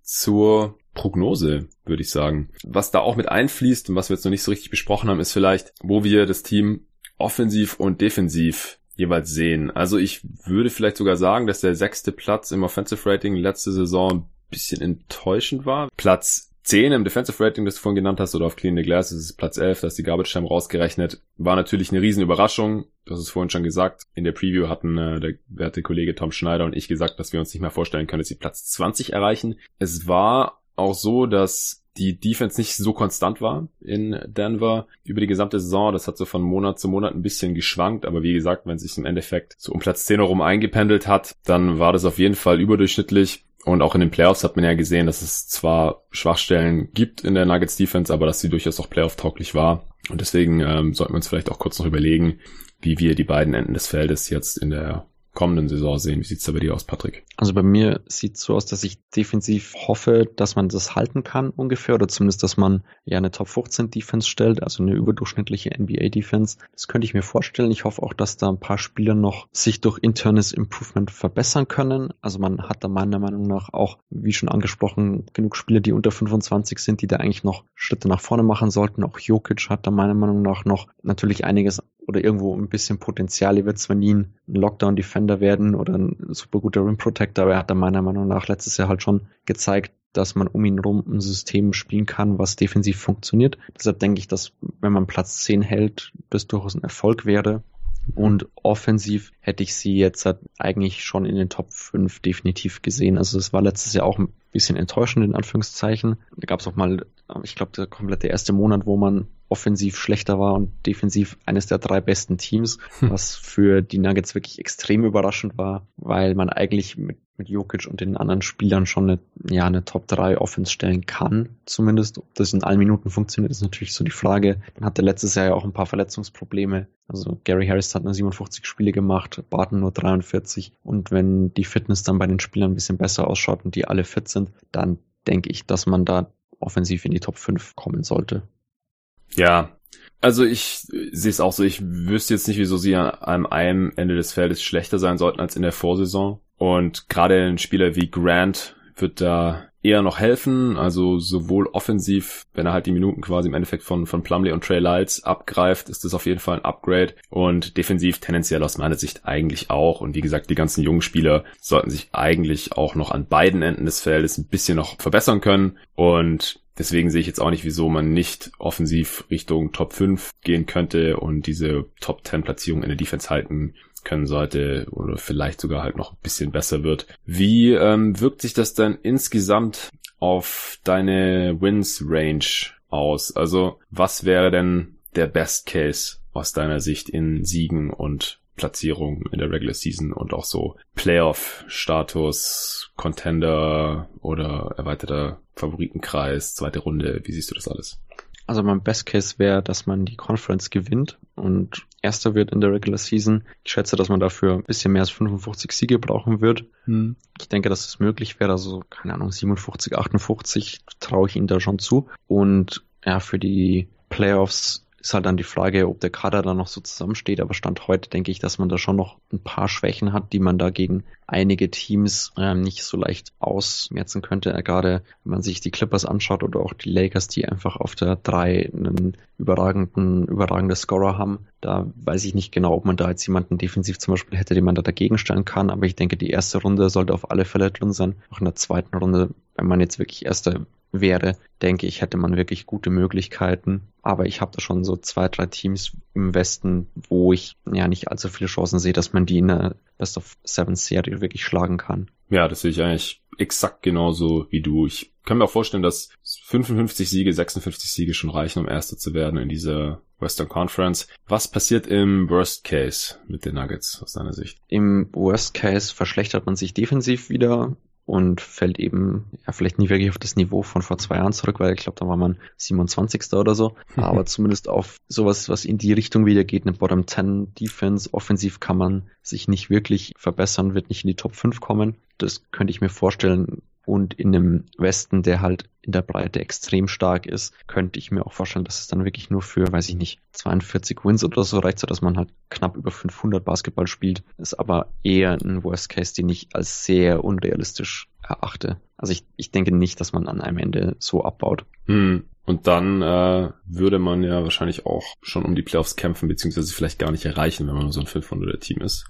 zur Prognose, würde ich sagen. Was da auch mit einfließt und was wir jetzt noch nicht so richtig besprochen haben, ist vielleicht, wo wir das Team offensiv und defensiv jeweils sehen. Also ich würde vielleicht sogar sagen, dass der sechste Platz im Offensive Rating letzte Saison ein bisschen enttäuschend war. Platz 10 im Defensive Rating, das du vorhin genannt hast, oder auf Clean the Glass, das ist Platz 11, da ist die Garbage Time rausgerechnet, war natürlich eine riesen Überraschung. Hast es vorhin schon gesagt. In der Preview hatten äh, der werte Kollege Tom Schneider und ich gesagt, dass wir uns nicht mehr vorstellen können, dass sie Platz 20 erreichen. Es war auch so, dass die Defense nicht so konstant war in Denver über die gesamte Saison. Das hat so von Monat zu Monat ein bisschen geschwankt, aber wie gesagt, wenn es sich im Endeffekt so um Platz 10 herum eingependelt hat, dann war das auf jeden Fall überdurchschnittlich. Und auch in den Playoffs hat man ja gesehen, dass es zwar Schwachstellen gibt in der Nuggets Defense, aber dass sie durchaus auch Playoff-tauglich war. Und deswegen ähm, sollten wir uns vielleicht auch kurz noch überlegen, wie wir die beiden Enden des Feldes jetzt in der kommenden Saison sehen. Wie sieht's da bei dir aus, Patrick? Also bei mir sieht's so aus, dass ich defensiv hoffe, dass man das halten kann ungefähr oder zumindest, dass man ja eine Top 15 Defense stellt, also eine überdurchschnittliche NBA Defense. Das könnte ich mir vorstellen. Ich hoffe auch, dass da ein paar Spieler noch sich durch internes Improvement verbessern können. Also man hat da meiner Meinung nach auch, wie schon angesprochen, genug Spieler, die unter 25 sind, die da eigentlich noch Schritte nach vorne machen sollten. Auch Jokic hat da meiner Meinung nach noch natürlich einiges oder irgendwo ein bisschen Potenzial. Er wird zwar nie ein Lockdown-Defender werden oder ein super guter Rim Protector, aber er hat da meiner Meinung nach letztes Jahr halt schon gezeigt, dass man um ihn rum ein System spielen kann, was defensiv funktioniert. Deshalb denke ich, dass wenn man Platz 10 hält, das durchaus ein Erfolg wäre. Und offensiv hätte ich sie jetzt halt eigentlich schon in den Top 5 definitiv gesehen. Also es war letztes Jahr auch ein bisschen enttäuschend in Anführungszeichen. Da gab es auch mal, ich glaube, der komplette erste Monat, wo man offensiv schlechter war und defensiv eines der drei besten Teams, hm. was für die Nuggets wirklich extrem überraschend war, weil man eigentlich mit, mit Jokic und den anderen Spielern schon eine, ja, eine Top 3 Offense stellen kann, zumindest. Ob das in allen Minuten funktioniert, ist natürlich so die Frage. Dann hatte letztes Jahr ja auch ein paar Verletzungsprobleme. Also Gary Harris hat nur 57 Spiele gemacht, Barton nur 43. Und wenn die Fitness dann bei den Spielern ein bisschen besser ausschaut und die alle fit sind, dann denke ich, dass man da offensiv in die Top 5 kommen sollte. Ja, also ich sehe es auch so, ich wüsste jetzt nicht, wieso sie an einem Ende des Feldes schlechter sein sollten als in der Vorsaison. Und gerade ein Spieler wie Grant wird da eher noch helfen. Also sowohl offensiv, wenn er halt die Minuten quasi im Endeffekt von, von Plumley und Trey Lyles abgreift, ist das auf jeden Fall ein Upgrade. Und defensiv tendenziell aus meiner Sicht eigentlich auch. Und wie gesagt, die ganzen jungen Spieler sollten sich eigentlich auch noch an beiden Enden des Feldes ein bisschen noch verbessern können. Und Deswegen sehe ich jetzt auch nicht, wieso man nicht offensiv Richtung Top 5 gehen könnte und diese Top 10 Platzierung in der Defense halten können sollte oder vielleicht sogar halt noch ein bisschen besser wird. Wie ähm, wirkt sich das denn insgesamt auf deine Wins Range aus? Also was wäre denn der Best Case aus deiner Sicht in Siegen und Platzierung in der Regular Season und auch so Playoff-Status, Contender oder erweiterter Favoritenkreis, zweite Runde. Wie siehst du das alles? Also mein Best Case wäre, dass man die Conference gewinnt und Erster wird in der Regular Season. Ich schätze, dass man dafür ein bisschen mehr als 55 Siege brauchen wird. Hm. Ich denke, dass es möglich wäre. Also, keine Ahnung, 57, 58 traue ich ihnen da schon zu. Und ja, für die Playoffs ist halt dann die Frage, ob der Kader da noch so zusammensteht. Aber Stand heute denke ich, dass man da schon noch ein paar Schwächen hat, die man da gegen einige Teams ähm, nicht so leicht ausmerzen könnte. Gerade wenn man sich die Clippers anschaut oder auch die Lakers, die einfach auf der 3 einen überragenden, überragende Scorer haben. Da weiß ich nicht genau, ob man da jetzt jemanden defensiv zum Beispiel hätte, den man da dagegen stellen kann. Aber ich denke, die erste Runde sollte auf alle Fälle drin sein. Auch in der zweiten Runde, wenn man jetzt wirklich Erster wäre, denke ich, hätte man wirklich gute Möglichkeiten. Aber ich habe da schon so zwei, drei Teams im Westen, wo ich ja nicht allzu viele Chancen sehe, dass man die in der Best of Seven Serie wirklich schlagen kann. Ja, das sehe ich eigentlich exakt genauso wie du. Ich kann mir auch vorstellen, dass 55 Siege, 56 Siege schon reichen, um Erster zu werden in dieser Western Conference. Was passiert im Worst Case mit den Nuggets aus deiner Sicht? Im Worst Case verschlechtert man sich defensiv wieder und fällt eben ja vielleicht nie wirklich auf das Niveau von vor zwei Jahren zurück, weil ich glaube, da war man 27. oder so, aber zumindest auf sowas, was in die Richtung wieder geht, eine Bottom 10 Defense, offensiv kann man sich nicht wirklich verbessern, wird nicht in die Top 5 kommen. Das könnte ich mir vorstellen, und in einem Westen, der halt in der Breite extrem stark ist, könnte ich mir auch vorstellen, dass es dann wirklich nur für, weiß ich nicht, 42 Wins oder so reicht, so dass man halt knapp über 500 Basketball spielt. Ist aber eher ein Worst Case, den ich als sehr unrealistisch erachte. Also ich, ich denke nicht, dass man an einem Ende so abbaut. Hm. Und dann äh, würde man ja wahrscheinlich auch schon um die Playoffs kämpfen, beziehungsweise vielleicht gar nicht erreichen, wenn man so ein 500er-Team ist.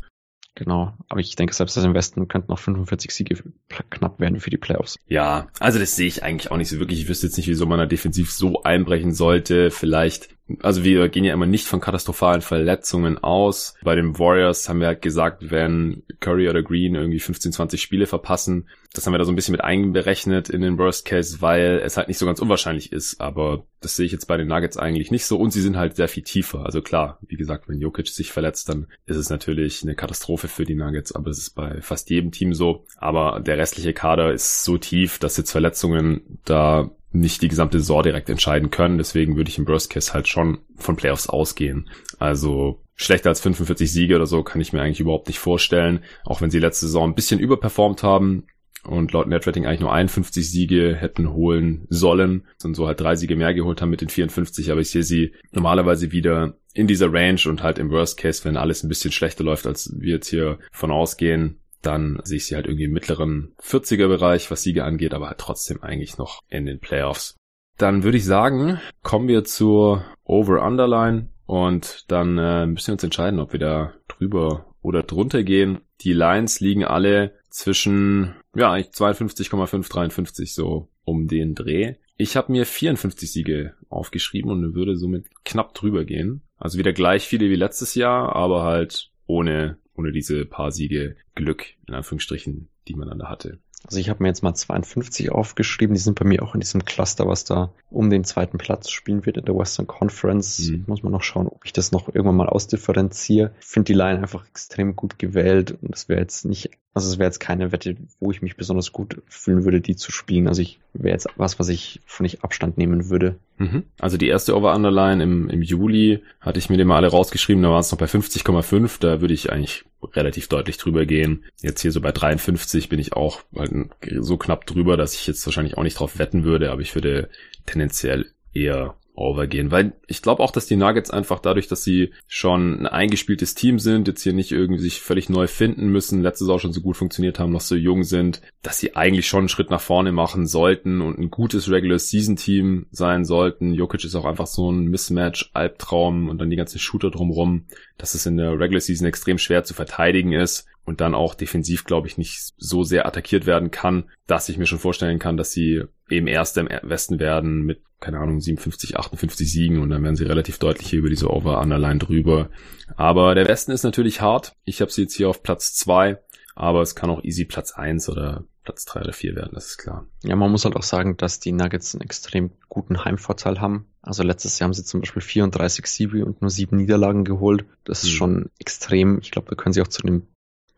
Genau, aber ich denke, selbst das im Westen könnten noch 45 Siege knapp werden für die Playoffs. Ja, also das sehe ich eigentlich auch nicht so wirklich. Ich wüsste jetzt nicht, wieso man da defensiv so einbrechen sollte. Vielleicht also wir gehen ja immer nicht von katastrophalen Verletzungen aus. Bei den Warriors haben wir halt gesagt, wenn Curry oder Green irgendwie 15, 20 Spiele verpassen, das haben wir da so ein bisschen mit einberechnet in den Worst Case, weil es halt nicht so ganz unwahrscheinlich ist. Aber das sehe ich jetzt bei den Nuggets eigentlich nicht so und sie sind halt sehr viel tiefer. Also klar, wie gesagt, wenn Jokic sich verletzt, dann ist es natürlich eine Katastrophe für die Nuggets, aber es ist bei fast jedem Team so. Aber der restliche Kader ist so tief, dass jetzt Verletzungen da nicht die gesamte Saison direkt entscheiden können. Deswegen würde ich im Worst Case halt schon von Playoffs ausgehen. Also schlechter als 45 Siege oder so kann ich mir eigentlich überhaupt nicht vorstellen. Auch wenn sie letzte Saison ein bisschen überperformt haben und laut Netrating eigentlich nur 51 Siege hätten holen sollen und so halt drei Siege mehr geholt haben mit den 54. Aber ich sehe sie normalerweise wieder in dieser Range und halt im Worst Case, wenn alles ein bisschen schlechter läuft, als wir jetzt hier von ausgehen, dann sehe ich sie halt irgendwie im mittleren 40er Bereich, was Siege angeht, aber halt trotzdem eigentlich noch in den Playoffs. Dann würde ich sagen, kommen wir zur Over-Underline und dann äh, müssen wir uns entscheiden, ob wir da drüber oder drunter gehen. Die Lines liegen alle zwischen, ja, eigentlich 52,5, 53 so um den Dreh. Ich habe mir 54 Siege aufgeschrieben und würde somit knapp drüber gehen. Also wieder gleich viele wie letztes Jahr, aber halt ohne ohne diese paar Siege Glück, in Anführungsstrichen, die man dann da hatte. Also ich habe mir jetzt mal 52 aufgeschrieben, die sind bei mir auch in diesem Cluster, was da um den zweiten Platz spielen wird in der Western Conference. Mhm. Muss man noch schauen, ob ich das noch irgendwann mal ausdifferenziere. Ich finde die Line einfach extrem gut gewählt und es wäre jetzt nicht, also es wäre jetzt keine Wette, wo ich mich besonders gut fühlen würde, die zu spielen. Also ich wäre jetzt was, was ich von ich Abstand nehmen würde. Mhm. Also die erste Over-Underline im, im Juli hatte ich mir den mal alle rausgeschrieben, da waren es noch bei 50,5, da würde ich eigentlich relativ deutlich drüber gehen. Jetzt hier so bei 53 bin ich auch halt so knapp drüber, dass ich jetzt wahrscheinlich auch nicht drauf wetten würde, aber ich würde tendenziell eher overgehen, weil ich glaube auch, dass die Nuggets einfach dadurch, dass sie schon ein eingespieltes Team sind, jetzt hier nicht irgendwie sich völlig neu finden müssen, letztes Jahr schon so gut funktioniert haben, noch so jung sind, dass sie eigentlich schon einen Schritt nach vorne machen sollten und ein gutes Regular Season Team sein sollten. Jokic ist auch einfach so ein Mismatch, Albtraum und dann die ganzen Shooter drumrum, dass es in der Regular Season extrem schwer zu verteidigen ist und dann auch defensiv, glaube ich, nicht so sehr attackiert werden kann, dass ich mir schon vorstellen kann, dass sie eben Erster im Westen werden mit keine Ahnung, 57, 58 Siegen und dann werden sie relativ deutlich hier über diese Over-Underline drüber. Aber der Westen ist natürlich hart. Ich habe sie jetzt hier auf Platz zwei, aber es kann auch easy Platz eins oder Platz drei oder vier werden, das ist klar. Ja, man muss halt auch sagen, dass die Nuggets einen extrem guten Heimvorteil haben. Also letztes Jahr haben sie zum Beispiel 34 Siege und nur sieben Niederlagen geholt. Das ist mhm. schon extrem. Ich glaube, da können sie auch zu dem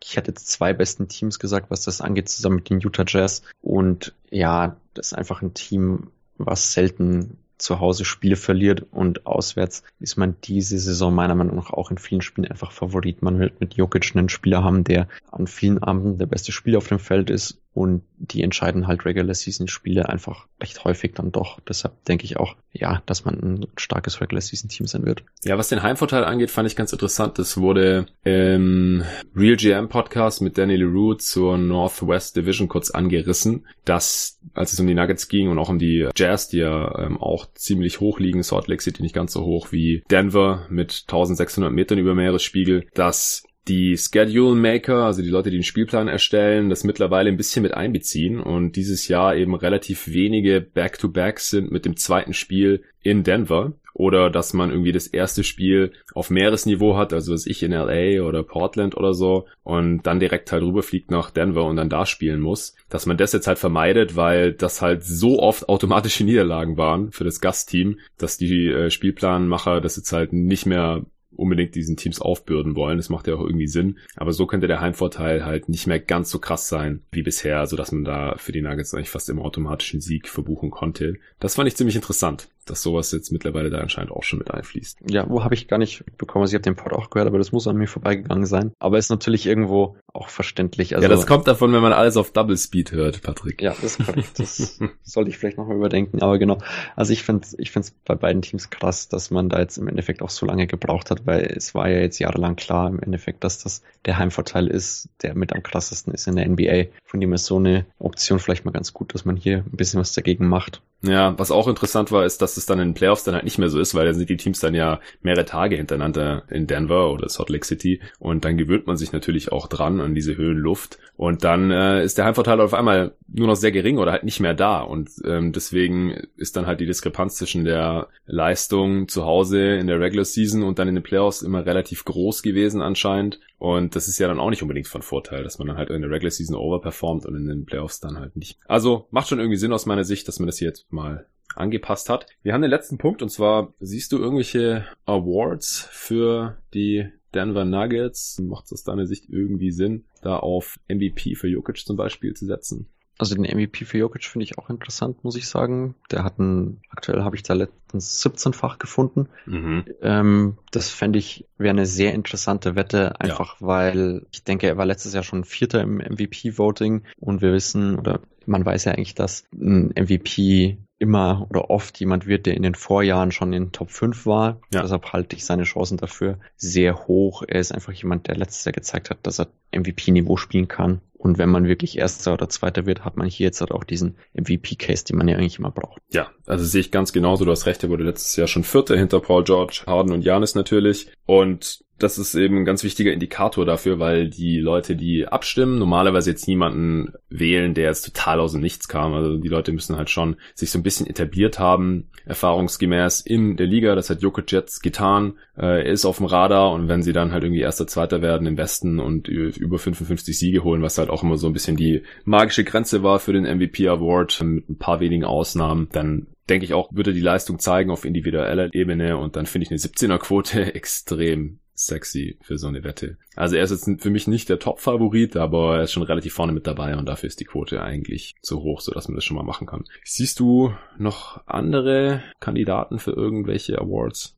ich hätte jetzt zwei besten Teams gesagt, was das angeht, zusammen mit den Utah Jazz. Und ja, das ist einfach ein Team, was selten zu Hause Spiele verliert und auswärts ist man diese Saison meiner Meinung nach auch in vielen Spielen einfach Favorit. Man wird mit Jokic einen Spieler haben, der an vielen Abenden der beste Spieler auf dem Feld ist und die entscheiden halt Regular Season Spiele einfach recht häufig dann doch. Deshalb denke ich auch, ja, dass man ein starkes Regular Season Team sein wird. Ja, was den Heimvorteil angeht, fand ich ganz interessant. Das wurde im Real GM Podcast mit Danny LeRoux zur Northwest Division kurz angerissen, dass als es um die Nuggets ging und auch um die Jazz, die ja ähm, auch ziemlich hoch liegen, Salt Lake City nicht ganz so hoch wie Denver mit 1600 Metern über Meeresspiegel, dass die Schedule Maker, also die Leute, die den Spielplan erstellen, das mittlerweile ein bisschen mit einbeziehen und dieses Jahr eben relativ wenige Back-to-Backs sind mit dem zweiten Spiel in Denver oder dass man irgendwie das erste Spiel auf Meeresniveau hat, also was ich in LA oder Portland oder so und dann direkt halt rüberfliegt nach Denver und dann da spielen muss, dass man das jetzt halt vermeidet, weil das halt so oft automatische Niederlagen waren für das Gastteam, dass die äh, Spielplanmacher das jetzt halt nicht mehr unbedingt diesen Teams aufbürden wollen. Das macht ja auch irgendwie Sinn. Aber so könnte der Heimvorteil halt nicht mehr ganz so krass sein wie bisher, so dass man da für die Nuggets eigentlich fast immer automatischen Sieg verbuchen konnte. Das fand ich ziemlich interessant dass sowas jetzt mittlerweile da anscheinend auch schon mit einfließt. Ja, wo habe ich gar nicht bekommen. Also ich habe den Pod auch gehört, aber das muss an mir vorbeigegangen sein. Aber ist natürlich irgendwo auch verständlich. Also, ja, das kommt davon, wenn man alles auf Double Speed hört, Patrick. Ja, das ist korrekt. Das sollte ich vielleicht nochmal überdenken. Aber genau. Also ich finde ich finde es bei beiden Teams krass, dass man da jetzt im Endeffekt auch so lange gebraucht hat, weil es war ja jetzt jahrelang klar im Endeffekt, dass das der Heimvorteil ist, der mit am krassesten ist in der NBA. Von dem ist so eine Option vielleicht mal ganz gut, dass man hier ein bisschen was dagegen macht. Ja, was auch interessant war, ist, dass es dann in den Playoffs dann halt nicht mehr so ist, weil dann sind die Teams dann ja mehrere Tage hintereinander in Denver oder Salt Lake City und dann gewöhnt man sich natürlich auch dran an diese Höhenluft und dann äh, ist der Heimvorteil auf einmal nur noch sehr gering oder halt nicht mehr da und ähm, deswegen ist dann halt die Diskrepanz zwischen der Leistung zu Hause in der Regular Season und dann in den Playoffs immer relativ groß gewesen anscheinend und das ist ja dann auch nicht unbedingt von Vorteil, dass man dann halt in der Regular Season overperformt und in den Playoffs dann halt nicht. Also macht schon irgendwie Sinn aus meiner Sicht, dass man das hier jetzt mal angepasst hat. Wir haben den letzten Punkt und zwar siehst du irgendwelche Awards für die Denver Nuggets? Macht es aus deiner Sicht irgendwie Sinn, da auf MVP für Jokic zum Beispiel zu setzen? Also den MVP für Jokic finde ich auch interessant, muss ich sagen. Der hat einen, aktuell habe ich da letztens 17-fach gefunden. Mhm. Ähm, das fände ich, wäre eine sehr interessante Wette, einfach ja. weil ich denke, er war letztes Jahr schon Vierter im MVP-Voting und wir wissen, oder man weiß ja eigentlich, dass ein MVP immer oder oft jemand wird, der in den Vorjahren schon in Top 5 war. Ja. Deshalb halte ich seine Chancen dafür sehr hoch. Er ist einfach jemand, der letztes Jahr gezeigt hat, dass er MVP-Niveau spielen kann. Und wenn man wirklich Erster oder Zweiter wird, hat man hier jetzt halt auch diesen MVP-Case, den man ja eigentlich immer braucht. Ja, also sehe ich ganz genauso. Du hast recht, er wurde letztes Jahr schon Vierter hinter Paul George, Harden und Janis natürlich. Und das ist eben ein ganz wichtiger Indikator dafür, weil die Leute, die abstimmen, normalerweise jetzt niemanden wählen, der jetzt total aus dem Nichts kam. Also die Leute müssen halt schon sich so ein bisschen etabliert haben, erfahrungsgemäß in der Liga. Das hat Jokic jetzt getan. Er ist auf dem Radar und wenn sie dann halt irgendwie erster, zweiter werden im Westen und über 55 Siege holen, was halt auch immer so ein bisschen die magische Grenze war für den MVP Award, mit ein paar wenigen Ausnahmen, dann denke ich auch, würde die Leistung zeigen auf individueller Ebene und dann finde ich eine 17er Quote extrem sexy für so eine Wette. Also er ist jetzt für mich nicht der Top-Favorit, aber er ist schon relativ vorne mit dabei und dafür ist die Quote eigentlich zu hoch, so dass man das schon mal machen kann. Siehst du noch andere Kandidaten für irgendwelche Awards?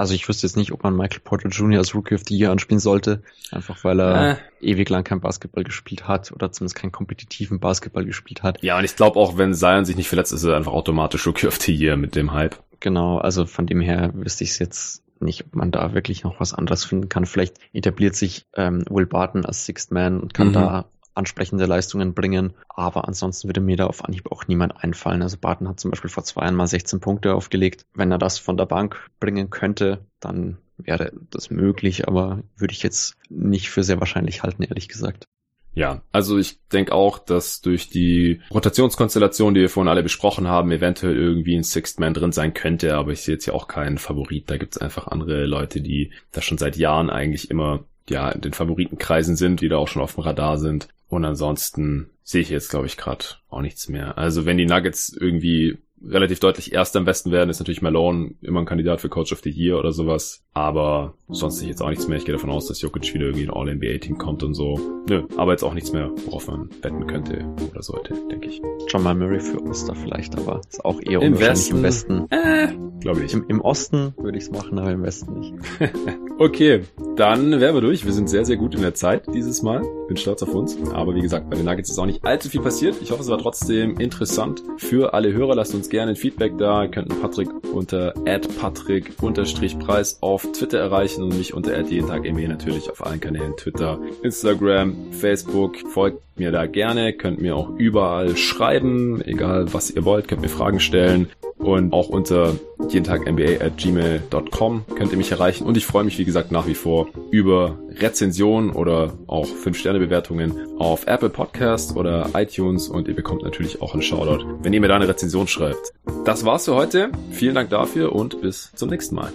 Also ich wüsste jetzt nicht, ob man Michael Porter Jr. als Rookie of the Year anspielen sollte, einfach weil er äh. ewig lang kein Basketball gespielt hat oder zumindest keinen kompetitiven Basketball gespielt hat. Ja, und ich glaube auch, wenn Zion sich nicht verletzt, ist er einfach automatisch Rookie of the Year mit dem Hype. Genau, also von dem her wüsste ich es jetzt nicht, ob man da wirklich noch was anderes finden kann. Vielleicht etabliert sich ähm, Will Barton als Sixth Man und kann mhm. da ansprechende Leistungen bringen. Aber ansonsten würde mir da auf Anhieb auch niemand einfallen. Also Barton hat zum Beispiel vor zwei Jahren mal 16 Punkte aufgelegt. Wenn er das von der Bank bringen könnte, dann wäre das möglich, aber würde ich jetzt nicht für sehr wahrscheinlich halten, ehrlich gesagt. Ja, also ich denke auch, dass durch die Rotationskonstellation, die wir vorhin alle besprochen haben, eventuell irgendwie ein Sixth Man drin sein könnte, aber ich sehe jetzt ja auch keinen Favorit. Da gibt's einfach andere Leute, die da schon seit Jahren eigentlich immer ja in den Favoritenkreisen sind, die da auch schon auf dem Radar sind. Und ansonsten sehe ich jetzt, glaube ich, gerade auch nichts mehr. Also wenn die Nuggets irgendwie relativ deutlich erst am besten werden, ist natürlich Malone immer ein Kandidat für Coach of the Year oder sowas. Aber sonst sehe ich jetzt auch nichts mehr. Ich gehe davon aus, dass Jokic wieder irgendwie ein All-NBA-Team kommt und so. Nö, aber jetzt auch nichts mehr, worauf man wetten könnte oder sollte, denke ich. John Mal Murray für Oster vielleicht, aber ist auch eher Im Westen. im Westen. Äh, glaube ich. Im, Im, Osten würde ich es machen, aber im Westen nicht. okay, dann wären wir durch. Wir sind sehr, sehr gut in der Zeit dieses Mal. Bin stolz auf uns. Aber wie gesagt, bei den Nuggets ist auch nicht allzu viel passiert. Ich hoffe, es war trotzdem interessant für alle Hörer. Lasst uns gerne ein Feedback da. Ihr könnt Patrick unter patrick-preis auf Twitter erreichen und mich unter jeden natürlich auf allen Kanälen Twitter, Instagram, Facebook. Folgt mir da gerne, könnt mir auch überall schreiben, egal was ihr wollt, könnt mir Fragen stellen und auch unter jeden Tag NBA at gmail.com könnt ihr mich erreichen und ich freue mich wie gesagt nach wie vor über Rezensionen oder auch 5-Sterne-Bewertungen auf Apple Podcasts oder iTunes und ihr bekommt natürlich auch einen Shoutout, wenn ihr mir da eine Rezension schreibt. Das war's für heute. Vielen Dank dafür und bis zum nächsten Mal.